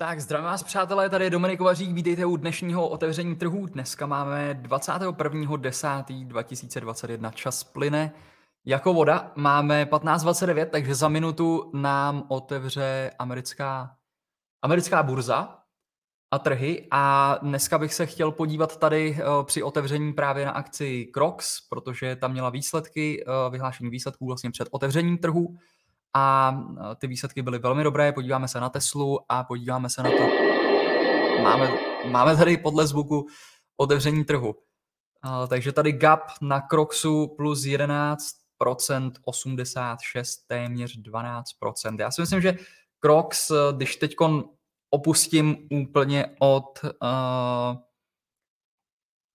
Tak zdravím vás přátelé, tady je Dominik Vařík, vítejte u dnešního otevření trhů. Dneska máme 21.10.2021, čas plyne jako voda. Máme 15.29, takže za minutu nám otevře americká, americká burza a trhy a dneska bych se chtěl podívat tady uh, při otevření právě na akci Crocs, protože tam měla výsledky, uh, vyhlášení výsledků vlastně před otevřením trhu a uh, ty výsledky byly velmi dobré, podíváme se na Teslu a podíváme se na to, máme, máme tady podle zvuku otevření trhu. Takže tady gap na Crocsu plus 11%, 86, téměř 12%. Já si myslím, že Crocs, když teď opustím úplně od, uh,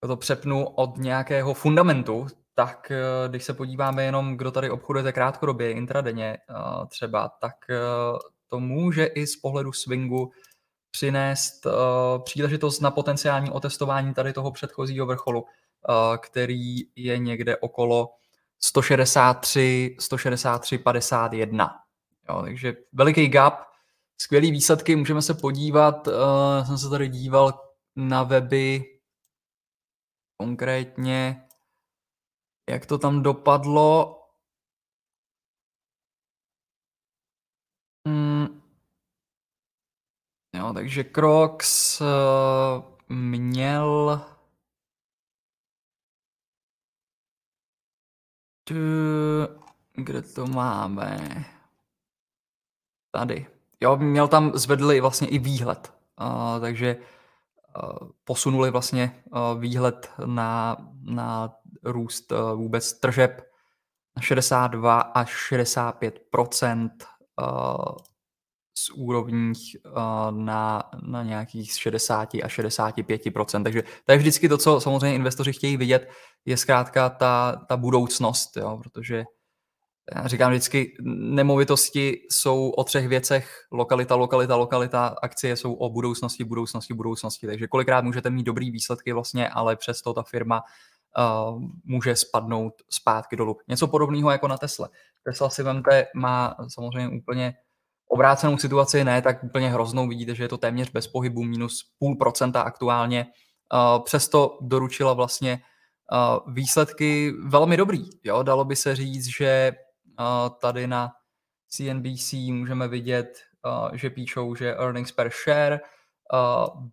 to přepnu od nějakého fundamentu, tak uh, když se podíváme jenom, kdo tady obchodujete krátkodobě, intradenně uh, třeba, tak uh, to může i z pohledu swingu přinést příležitost na potenciální otestování tady toho předchozího vrcholu, který je někde okolo 163, 163, 51. Jo, takže veliký gap, skvělý výsledky, můžeme se podívat, jsem se tady díval na weby konkrétně, jak to tam dopadlo. Hmm. Jo, takže Crocs uh, měl kde to máme? Tady. Jo, měl tam, zvedli vlastně i výhled, uh, takže uh, posunuli vlastně uh, výhled na, na růst uh, vůbec tržeb na 62 až 65 uh, z úrovních uh, na, na nějakých 60 a 65% Takže to je vždycky to, co samozřejmě investoři chtějí vidět, je zkrátka ta, ta budoucnost, jo, protože já říkám vždycky, nemovitosti jsou o třech věcech, lokalita, lokalita, lokalita, akcie jsou o budoucnosti, budoucnosti, budoucnosti, takže kolikrát můžete mít dobrý výsledky vlastně, ale přesto ta firma uh, může spadnout zpátky dolů. Něco podobného jako na Tesla. Tesla si vemte, má samozřejmě úplně obrácenou situaci, ne tak úplně hroznou, vidíte, že je to téměř bez pohybu, minus půl procenta aktuálně, uh, přesto doručila vlastně uh, výsledky velmi dobrý. Jo? Dalo by se říct, že tady na CNBC můžeme vidět, že píšou, že earnings per share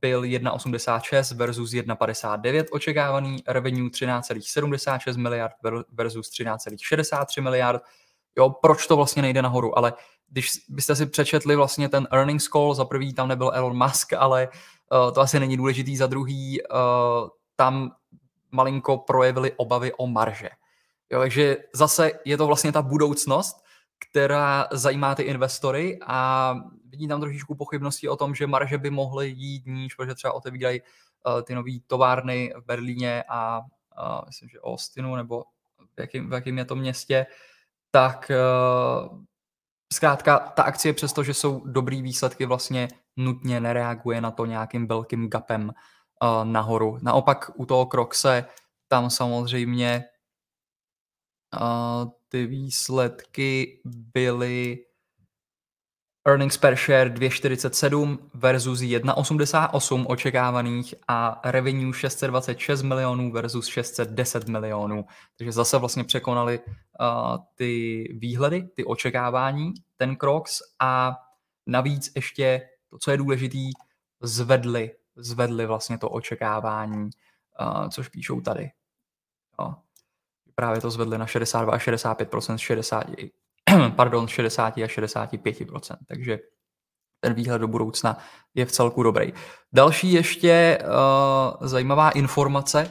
byl 1,86 versus 1,59 očekávaný, revenue 13,76 miliard versus 13,63 miliard. Jo, proč to vlastně nejde nahoru? Ale když byste si přečetli vlastně ten earnings call, za prvý tam nebyl Elon Musk, ale uh, to asi není důležitý, za druhý uh, tam malinko projevili obavy o marže. Jo, takže zase je to vlastně ta budoucnost, která zajímá ty investory a vidí tam trošičku pochybnosti o tom, že marže by mohly jít níž, protože třeba otevírají uh, ty nové továrny v Berlíně a uh, myslím, že Austinu nebo v jakým, v jakým je to městě, tak uh, zkrátka ta akcie, přestože jsou dobrý výsledky, vlastně nutně nereaguje na to nějakým velkým gapem uh, nahoru. Naopak u toho Krokse tam samozřejmě ty výsledky byly earnings per share 2,47 versus 1,88 očekávaných a revenue 626 milionů versus 610 milionů. Takže zase vlastně překonali uh, ty výhledy, ty očekávání, ten Crocs a navíc ještě to, co je důležitý, zvedli, zvedli vlastně to očekávání, uh, což píšou tady. Jo právě to zvedli na 62 až 65% 60, pardon, 60 a 65 takže ten výhled do budoucna je v celku dobrý. Další ještě uh, zajímavá informace,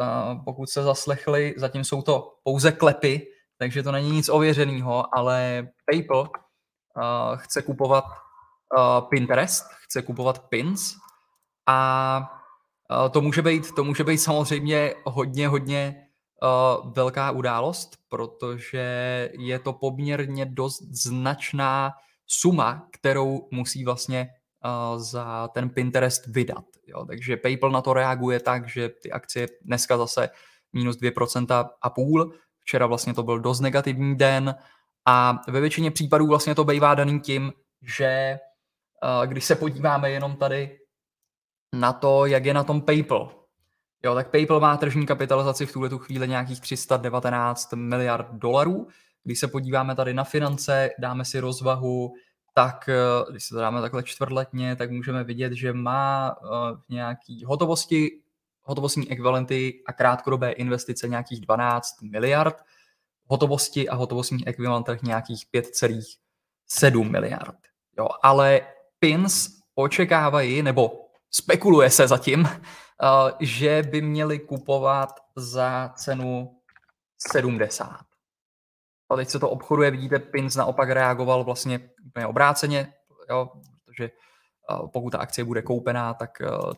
uh, pokud se zaslechli, zatím jsou to pouze klepy, takže to není nic ověřeného, ale PayPal uh, chce kupovat uh, Pinterest, chce kupovat pins a uh, to může být, to může být samozřejmě hodně, hodně uh, velká událost, protože je to poměrně dost značná suma, kterou musí vlastně uh, za ten Pinterest vydat. Jo. Takže PayPal na to reaguje tak, že ty akcie dneska zase minus 2% a půl. Včera vlastně to byl dost negativní den a ve většině případů vlastně to bývá daný tím, že když se podíváme jenom tady na to, jak je na tom PayPal. Jo, tak PayPal má tržní kapitalizaci v tuhle tu chvíli nějakých 319 miliard dolarů. Když se podíváme tady na finance, dáme si rozvahu, tak eh, když se to dáme takhle čtvrtletně, tak můžeme vidět, že má uh, nějaký hotovosti, hotovostní ekvivalenty a krátkodobé investice nějakých 12 miliard, hotovosti a hotovostních ekvivalentech nějakých 5,7 miliard. Jo, ale PINS očekávají, nebo spekuluje se zatím, uh, že by měli kupovat za cenu 70. A teď se to obchoduje, vidíte, Pins naopak reagoval vlastně úplně obráceně, jo, protože pokud ta akcie bude koupená, tak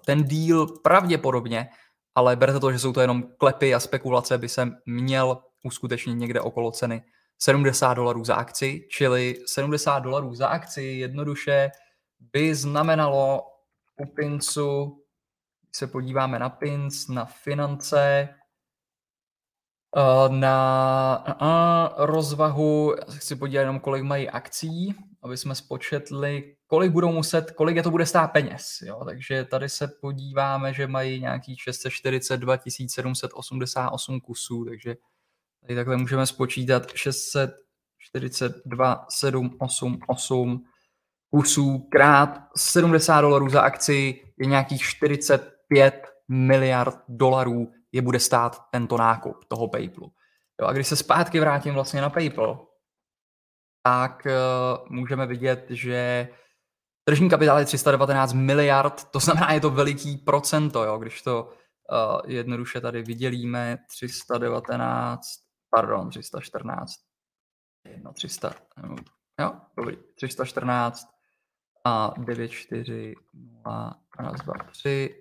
ten díl pravděpodobně, ale berte to, že jsou to jenom klepy a spekulace, by se měl uskutečnit někde okolo ceny 70 dolarů za akci, čili 70 dolarů za akci jednoduše by znamenalo u když se podíváme na Pins, na finance, Eh, na rozvahu, chci podívat jenom, kolik mají akcí, aby jsme spočetli, kolik budou muset, kolik je to bude stát peněz. Jo? Takže tady se podíváme, že mají nějakých 642 788 kusů, takže tady takhle můžeme spočítat 642 788 kusů krát 70 dolarů za akci je nějakých 45 miliard dolarů je bude stát tento nákup toho PayPalu. Jo, a když se zpátky vrátím vlastně na PayPal, tak uh, můžeme vidět, že tržní kapitál je 319 miliard, to znamená, je to veliký procento, jo, když to uh, jednoduše tady vydělíme, 319, pardon, 314, no 300, jo, dobrý, 314 a 94, 0, 1, 2, 3,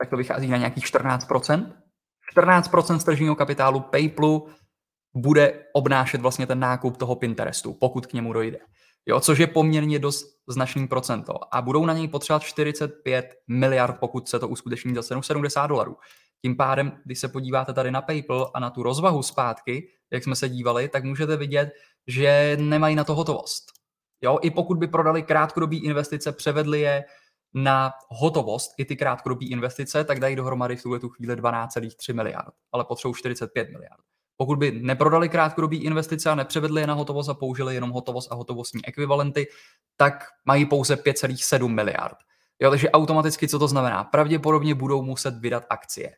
tak to vychází na nějakých 14%. 14% z tržního kapitálu PayPlu bude obnášet vlastně ten nákup toho Pinterestu, pokud k němu dojde. Jo, což je poměrně dost značný procento. A budou na něj potřebovat 45 miliard, pokud se to uskuteční za cenu 70 dolarů. Tím pádem, když se podíváte tady na PayPal a na tu rozvahu zpátky, jak jsme se dívali, tak můžete vidět, že nemají na to hotovost. Jo, i pokud by prodali krátkodobý investice, převedli je na hotovost i ty krátkodobé investice, tak dají dohromady v tuhle tu chvíli 12,3 miliard, ale potřebují 45 miliard. Pokud by neprodali krátkodobé investice a nepřevedli je na hotovost a použili jenom hotovost a hotovostní ekvivalenty, tak mají pouze 5,7 miliard. Jo, takže automaticky, co to znamená? Pravděpodobně budou muset vydat akcie.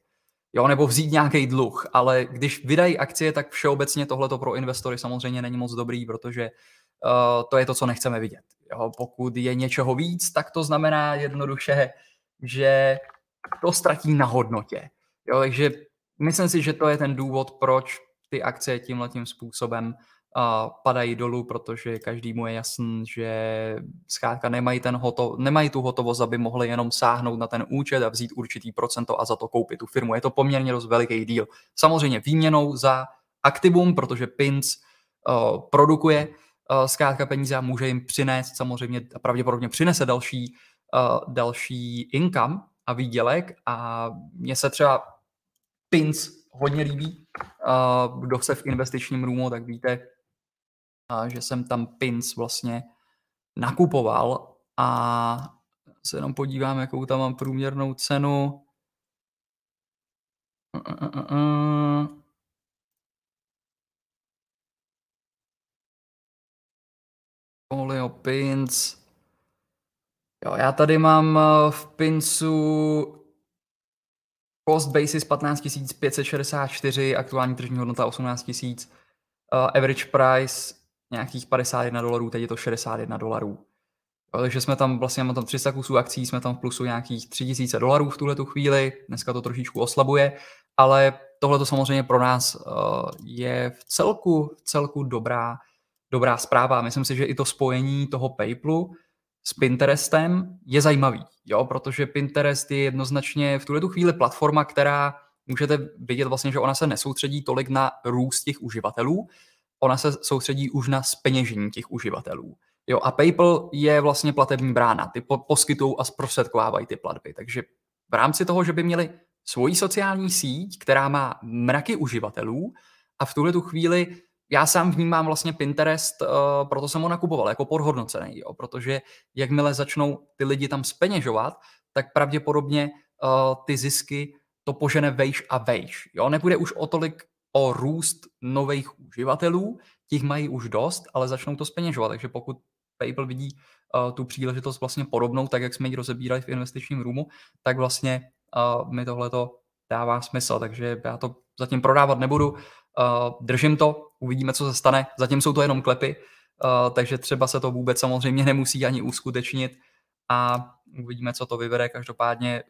Jo, nebo vzít nějaký dluh, ale když vydají akcie, tak všeobecně tohleto pro investory samozřejmě není moc dobrý, protože to je to, co nechceme vidět. Jo, pokud je něčeho víc, tak to znamená jednoduše, že to ztratí na hodnotě. Jo, takže myslím si, že to je ten důvod, proč ty akcie tímhle tím způsobem uh, padají dolů, protože každému je jasný, že zkrátka nemají, ten hoto, nemají tu hotovost, aby mohli jenom sáhnout na ten účet a vzít určitý procento a za to koupit tu firmu. Je to poměrně dost veliký díl. Samozřejmě výměnou za aktivum, protože PINC uh, produkuje uh, zkrátka peníze a může jim přinést samozřejmě a pravděpodobně přinese další, uh, další income a výdělek a mně se třeba PINS hodně líbí. Uh, kdo se v investičním roomu, tak víte, že jsem tam PINS vlastně nakupoval a se jenom podívám, jakou tam mám průměrnou cenu. Folio Pins. Jo, já tady mám eh, v Pinsu cost basis 15 564, aktuální tržní hodnota 18 000, uh, average price nějakých 51 dolarů, teď je to 61 dolarů. Takže jsme tam, vlastně máme tam 300 kusů akcí, jsme tam v plusu nějakých 3000 dolarů v tuhle tu chvíli, dneska to trošičku oslabuje, ale tohle to samozřejmě pro nás uh, je v celku, v celku dobrá dobrá zpráva. Myslím si, že i to spojení toho PayPalu s Pinterestem je zajímavý, jo, protože Pinterest je jednoznačně v tuhle chvíli platforma, která můžete vidět vlastně, že ona se nesoustředí tolik na růst těch uživatelů, ona se soustředí už na speněžení těch uživatelů. Jo, a PayPal je vlastně platební brána, ty po- poskytují a zprostředkovávají ty platby. Takže v rámci toho, že by měli svoji sociální síť, která má mraky uživatelů a v tuhle tu chvíli já sám vnímám vlastně Pinterest, uh, proto jsem ho nakupoval jako podhodnocený, jo, protože jakmile začnou ty lidi tam speněžovat, tak pravděpodobně uh, ty zisky to požene vejš a vejš. Jo? Nebude už o tolik o růst nových uživatelů, těch mají už dost, ale začnou to speněžovat. Takže pokud PayPal vidí uh, tu příležitost vlastně podobnou, tak jak jsme ji rozebírali v investičním roomu, tak vlastně uh, mi tohle to dává smysl. Takže já to zatím prodávat nebudu, uh, držím to, uvidíme, co se stane. Zatím jsou to jenom klepy, uh, takže třeba se to vůbec samozřejmě nemusí ani uskutečnit a uvidíme, co to vyvede. Každopádně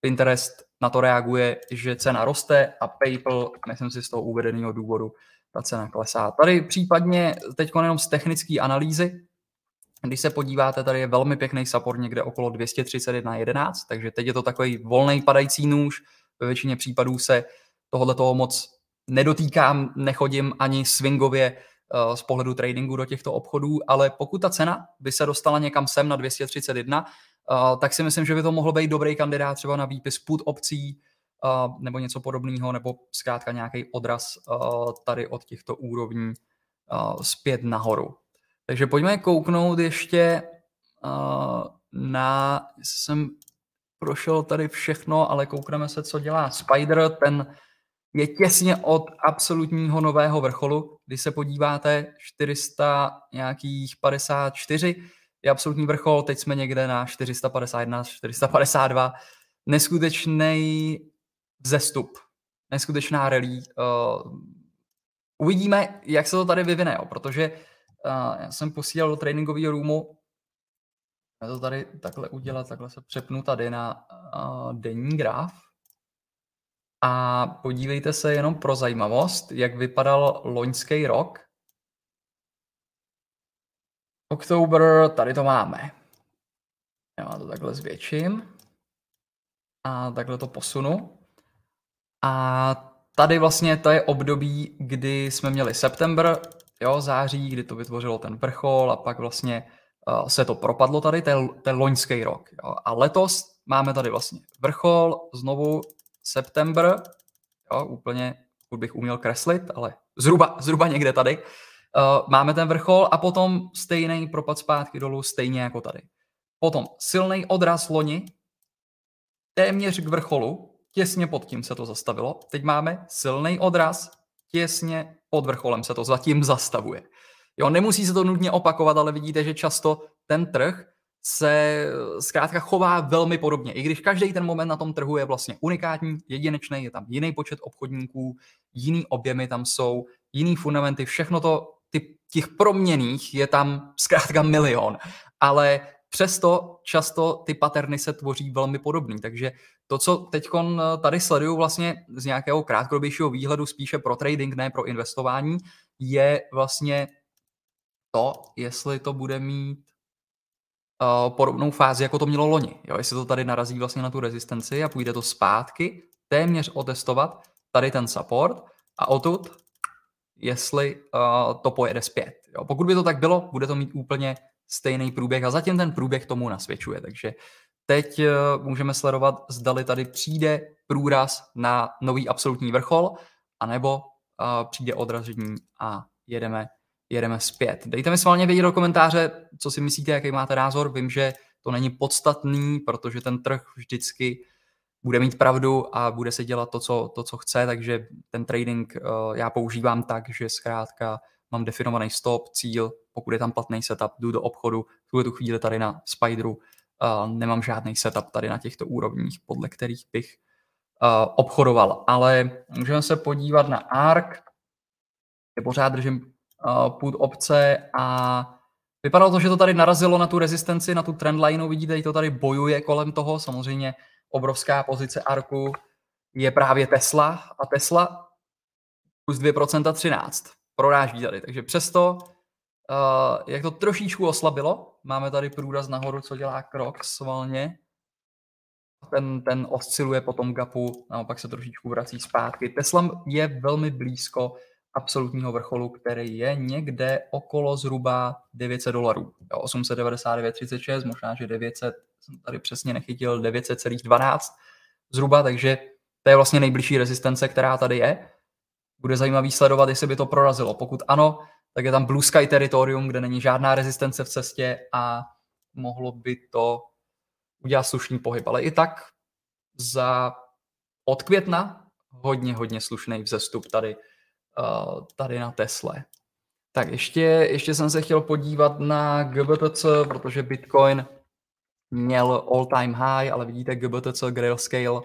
Pinterest na to reaguje, že cena roste a PayPal, myslím si z toho uvedeného důvodu, ta cena klesá. Tady případně teď jenom z technické analýzy, když se podíváte, tady je velmi pěkný support někde okolo 231.11, takže teď je to takový volný padající nůž. Ve většině případů se tohle toho moc nedotýkám, nechodím ani swingově uh, z pohledu tradingu do těchto obchodů, ale pokud ta cena by se dostala někam sem na 231, uh, tak si myslím, že by to mohlo být dobrý kandidát třeba na výpis put opcí uh, nebo něco podobného, nebo zkrátka nějaký odraz tady od těchto úrovní zpět nahoru. Takže pojďme kouknout ještě na, jsem prošel tady všechno, ale koukneme se, co dělá Spider. Ten je těsně od absolutního nového vrcholu. Když se podíváte, 400 nějakých 54 je absolutní vrchol, teď jsme někde na 451, 452. Neskutečný vzestup, neskutečná rally. Uh, uvidíme, jak se to tady vyvine, jo, protože uh, já jsem posílal do tréninkového roomu, já to tady takhle udělat, takhle se přepnu tady na uh, denní graf. A podívejte se jenom pro zajímavost, jak vypadal loňský rok. Oktober, tady to máme. Já to takhle zvětším. A takhle to posunu. A tady vlastně to je období, kdy jsme měli september, jo, září, kdy to vytvořilo ten vrchol a pak vlastně uh, se to propadlo tady, ten, ten loňský rok. Jo. A letos máme tady vlastně vrchol, znovu september, jo, úplně, pokud bych uměl kreslit, ale zhruba, zhruba někde tady. Uh, máme ten vrchol a potom stejný propad zpátky dolů, stejně jako tady. Potom silný odraz loni, téměř k vrcholu, těsně pod tím se to zastavilo. Teď máme silný odraz, těsně pod vrcholem se to zatím zastavuje. Jo, nemusí se to nutně opakovat, ale vidíte, že často ten trh se zkrátka chová velmi podobně. I když každý ten moment na tom trhu je vlastně unikátní, jedinečný, je tam jiný počet obchodníků, jiný objemy tam jsou, jiný fundamenty, všechno to, ty, těch proměných je tam zkrátka milion. Ale přesto často ty paterny se tvoří velmi podobný. Takže to, co teď tady sleduju vlastně z nějakého krátkodobějšího výhledu spíše pro trading, ne pro investování, je vlastně to, jestli to bude mít podobnou fázi, jako to mělo loni. Jo? Jestli to tady narazí vlastně na tu rezistenci a půjde to zpátky, téměř otestovat tady ten support a odtud, jestli uh, to pojede zpět. Jo? Pokud by to tak bylo, bude to mít úplně stejný průběh a zatím ten průběh tomu nasvědčuje. Takže teď uh, můžeme sledovat, zdali tady přijde průraz na nový absolutní vrchol, anebo uh, přijde odražení a jedeme jedeme zpět. Dejte mi svalně vědět do komentáře, co si myslíte, jaký máte názor. Vím, že to není podstatný, protože ten trh vždycky bude mít pravdu a bude se dělat to, co, to, co chce, takže ten trading uh, já používám tak, že zkrátka mám definovaný stop, cíl, pokud je tam platný setup, jdu do obchodu, v tuhle tu chvíli tady na Spideru uh, nemám žádný setup tady na těchto úrovních, podle kterých bych uh, obchodoval. Ale můžeme se podívat na ARK, kde pořád držím půd obce a vypadalo to, že to tady narazilo na tu rezistenci, na tu trendlineu, vidíte, to tady bojuje kolem toho, samozřejmě obrovská pozice ARKu je právě Tesla a Tesla plus 2% 13 proráží tady, takže přesto, uh, jak to trošičku oslabilo, máme tady průraz nahoru, co dělá krok svalně, ten, ten osciluje po tom gapu, naopak se trošičku vrací zpátky. Tesla je velmi blízko absolutního vrcholu, který je někde okolo zhruba 900 dolarů. 899,36, možná, že 900, jsem tady přesně nechytil, 900,12 zhruba, takže to je vlastně nejbližší rezistence, která tady je. bude zajímavý sledovat, jestli by to prorazilo. Pokud ano, tak je tam Blue Sky teritorium, kde není žádná rezistence v cestě a mohlo by to udělat slušný pohyb. Ale i tak za od května hodně, hodně slušný vzestup tady, tady na Tesle. Tak ještě, ještě jsem se chtěl podívat na GBTC, protože Bitcoin měl all-time high, ale vidíte GBTC Grayscale uh,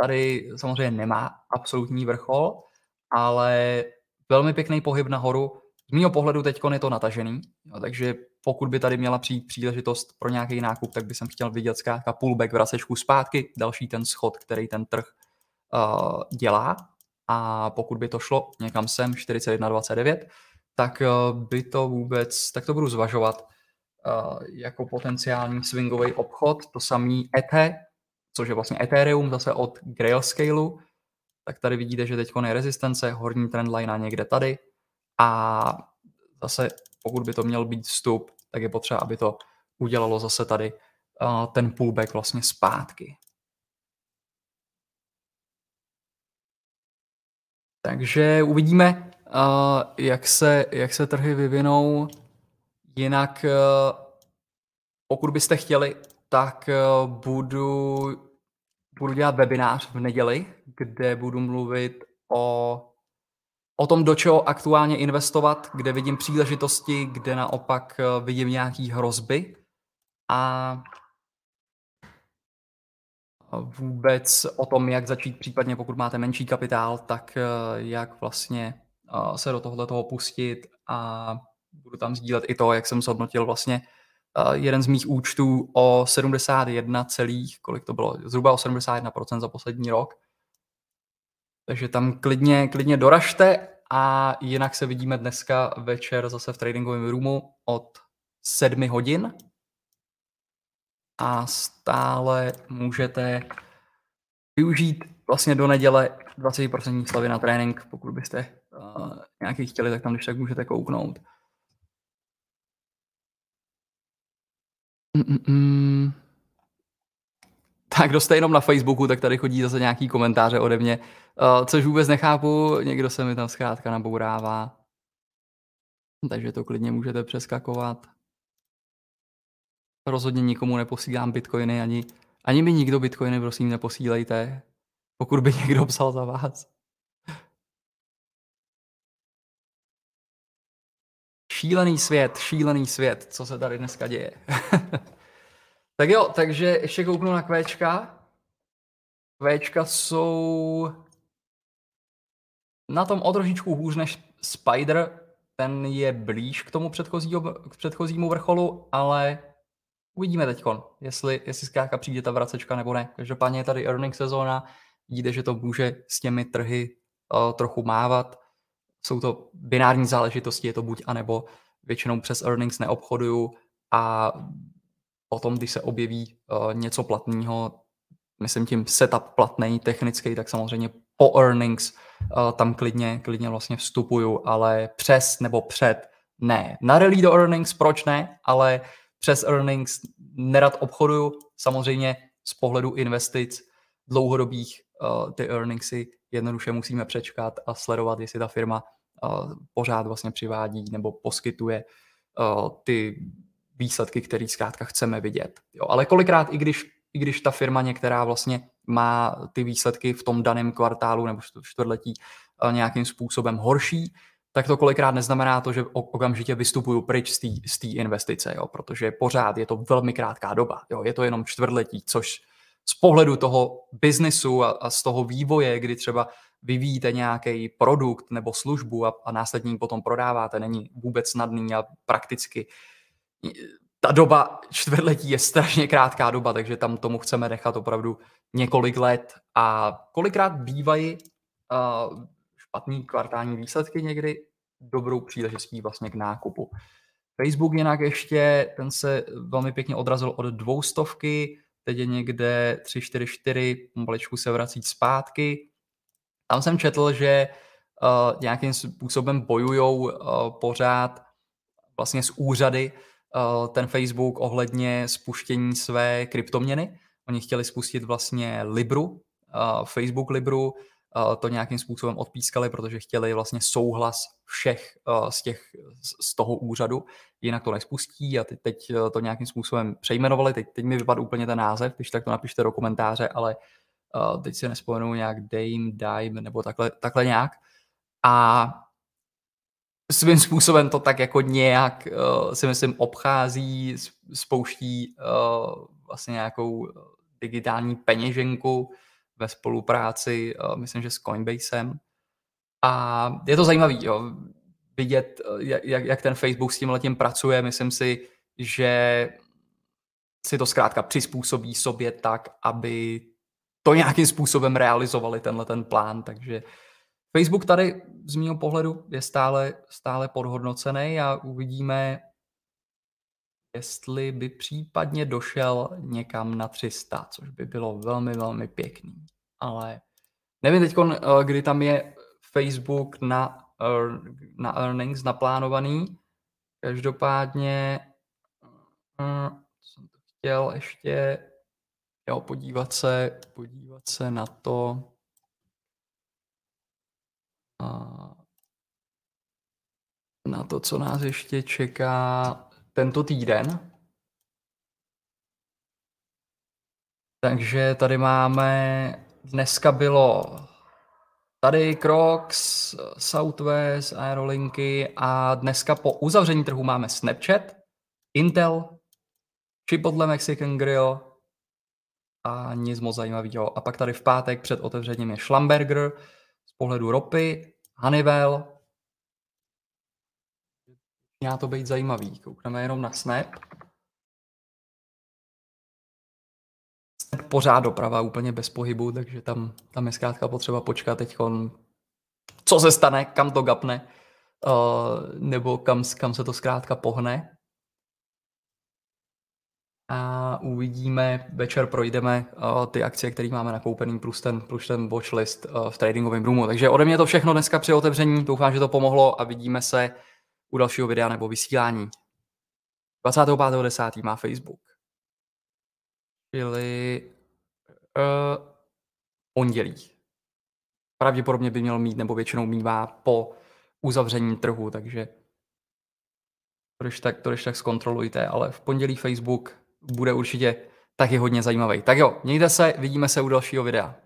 tady samozřejmě nemá absolutní vrchol, ale velmi pěkný pohyb nahoru. Z mého pohledu teď je to natažený, takže pokud by tady měla přijít příležitost pro nějaký nákup, tak bych chtěl vidět zkrátka pullback vracečku zpátky, další ten schod, který ten trh uh, dělá. A pokud by to šlo někam sem 41,29, tak uh, by to vůbec, tak to budu zvažovat uh, jako potenciální swingový obchod. To samý ETH, což je vlastně Ethereum zase od Grayscale, tak tady vidíte, že teď je rezistence, horní trendline někde tady a zase pokud by to měl být vstup, tak je potřeba, aby to udělalo zase tady uh, ten pullback vlastně zpátky. Takže uvidíme, uh, jak, se, jak se trhy vyvinou. Jinak, uh, pokud byste chtěli, tak uh, budu, budu dělat webinář v neděli, kde budu mluvit o o tom, do čeho aktuálně investovat, kde vidím příležitosti, kde naopak vidím nějaký hrozby a vůbec o tom, jak začít případně, pokud máte menší kapitál, tak eh, jak vlastně eh, se do tohoto toho pustit a budu tam sdílet i to, jak jsem zhodnotil vlastně jeden z mých účtů o 71 celých, kolik to bylo, zhruba o 71% za poslední rok. Takže tam klidně, klidně doražte a jinak se vidíme dneska večer zase v tradingovém roomu od 7 hodin. A stále můžete využít vlastně do neděle 20% slavy na trénink, pokud byste uh, nějaký chtěli, tak tam když tak můžete kouknout. Mm-mm. Tak kdo jste jenom na Facebooku, tak tady chodí zase nějaký komentáře ode mě, uh, což vůbec nechápu, někdo se mi tam zkrátka nabourává. Takže to klidně můžete přeskakovat. Rozhodně nikomu neposílám bitcoiny, ani, ani mi nikdo bitcoiny prosím neposílejte, pokud by někdo psal za vás. Šílený svět, šílený svět, co se tady dneska děje. Tak jo, takže ještě kouknu na kvéčka. Kvéčka jsou na tom o trošičku hůř než Spider. Ten je blíž k tomu k předchozímu vrcholu, ale uvidíme teď, jestli, jestli zkrátka přijde ta vracečka nebo ne. Každopádně je tady earning sezóna, vidíte, že to může s těmi trhy uh, trochu mávat. Jsou to binární záležitosti, je to buď anebo většinou přes earnings neobchoduju a potom, když se objeví uh, něco platného, myslím tím setup platný, technický, tak samozřejmě po earnings uh, tam klidně, klidně vlastně vstupuju, ale přes nebo před ne. Na rally do earnings, proč ne, ale přes earnings nerad obchoduju, samozřejmě z pohledu investic dlouhodobých uh, ty earningsy jednoduše musíme přečkat a sledovat, jestli ta firma uh, pořád vlastně přivádí nebo poskytuje uh, ty výsledky, které zkrátka chceme vidět. Jo, ale kolikrát, i když, i když ta firma některá vlastně má ty výsledky v tom daném kvartálu nebo čtvrtletí eh, nějakým způsobem horší, tak to kolikrát neznamená to, že okamžitě vystupuju pryč z té investice, jo, protože pořád je to velmi krátká doba. Jo, je to jenom čtvrtletí, což z pohledu toho biznesu a, a z toho vývoje, kdy třeba vyvíjíte nějaký produkt nebo službu a, a následně potom prodáváte, není vůbec snadný a prakticky ta doba čtvrtletí je strašně krátká doba, takže tam tomu chceme nechat opravdu několik let a kolikrát bývají uh, špatný kvartální výsledky někdy dobrou příležitostí vlastně k nákupu. Facebook jinak ještě, ten se velmi pěkně odrazil od dvoustovky, teď je někde 344, maličku se vrací zpátky. Tam jsem četl, že uh, nějakým způsobem bojujou uh, pořád vlastně s úřady Eh, ten Facebook ohledně spuštění své kryptoměny. Oni chtěli spustit vlastně Libru, eh, Facebook Libru, to nějakým způsobem odpískali, protože chtěli vlastně souhlas všech z, těch, z toho úřadu, jinak to nespustí a teď, to nějakým způsobem přejmenovali, teď, teď mi vypadl úplně ten název, když tak to napište do komentáře, ale teď si nespomenu nějak Dame, Dime nebo takhle, takhle nějak. A svým způsobem to tak jako nějak si myslím obchází, spouští vlastně nějakou digitální peněženku ve spolupráci, uh, myslím, že s Coinbasem. A je to zajímavé vidět, jak, jak ten Facebook s tím letím pracuje. Myslím si, že si to zkrátka přizpůsobí sobě tak, aby to nějakým způsobem realizovali tenhle ten plán, takže Facebook tady z mého pohledu je stále, stále podhodnocený a uvidíme, jestli by případně došel někam na 300, což by bylo velmi, velmi pěkný. Ale nevím teď, eh, kdy tam je Facebook na, na earnings naplánovaný. Každopádně hm, jsem to chtěl ještě jo, podívat se, podívat se na to, na to, co nás ještě čeká tento týden. Takže tady máme, dneska bylo tady Crocs, Southwest, Aerolinky a dneska po uzavření trhu máme Snapchat, Intel, Chipotle Mexican Grill a nic moc zajímavého. A pak tady v pátek před otevřením je Schlamberger z pohledu ropy, Hannibal. Měla to být zajímavý. Koukneme jenom na Snap. Pořád doprava úplně bez pohybu, takže tam, tam je zkrátka potřeba počkat teď, co se stane, kam to gapne, uh, nebo kam, kam se to zkrátka pohne a uvidíme, večer projdeme uh, ty akcie, které máme nakoupený, plus ten, plus ten watchlist uh, v tradingovém roomu. Takže ode mě to všechno dneska při otevření, doufám, že to pomohlo a vidíme se u dalšího videa nebo vysílání. 25.10. má Facebook. Čili uh, pondělí. Pravděpodobně by měl mít, nebo většinou mývá po uzavření trhu, takže to když tak, to když tak zkontrolujte, ale v pondělí Facebook bude určitě taky hodně zajímavý. Tak jo, mějte se, vidíme se u dalšího videa.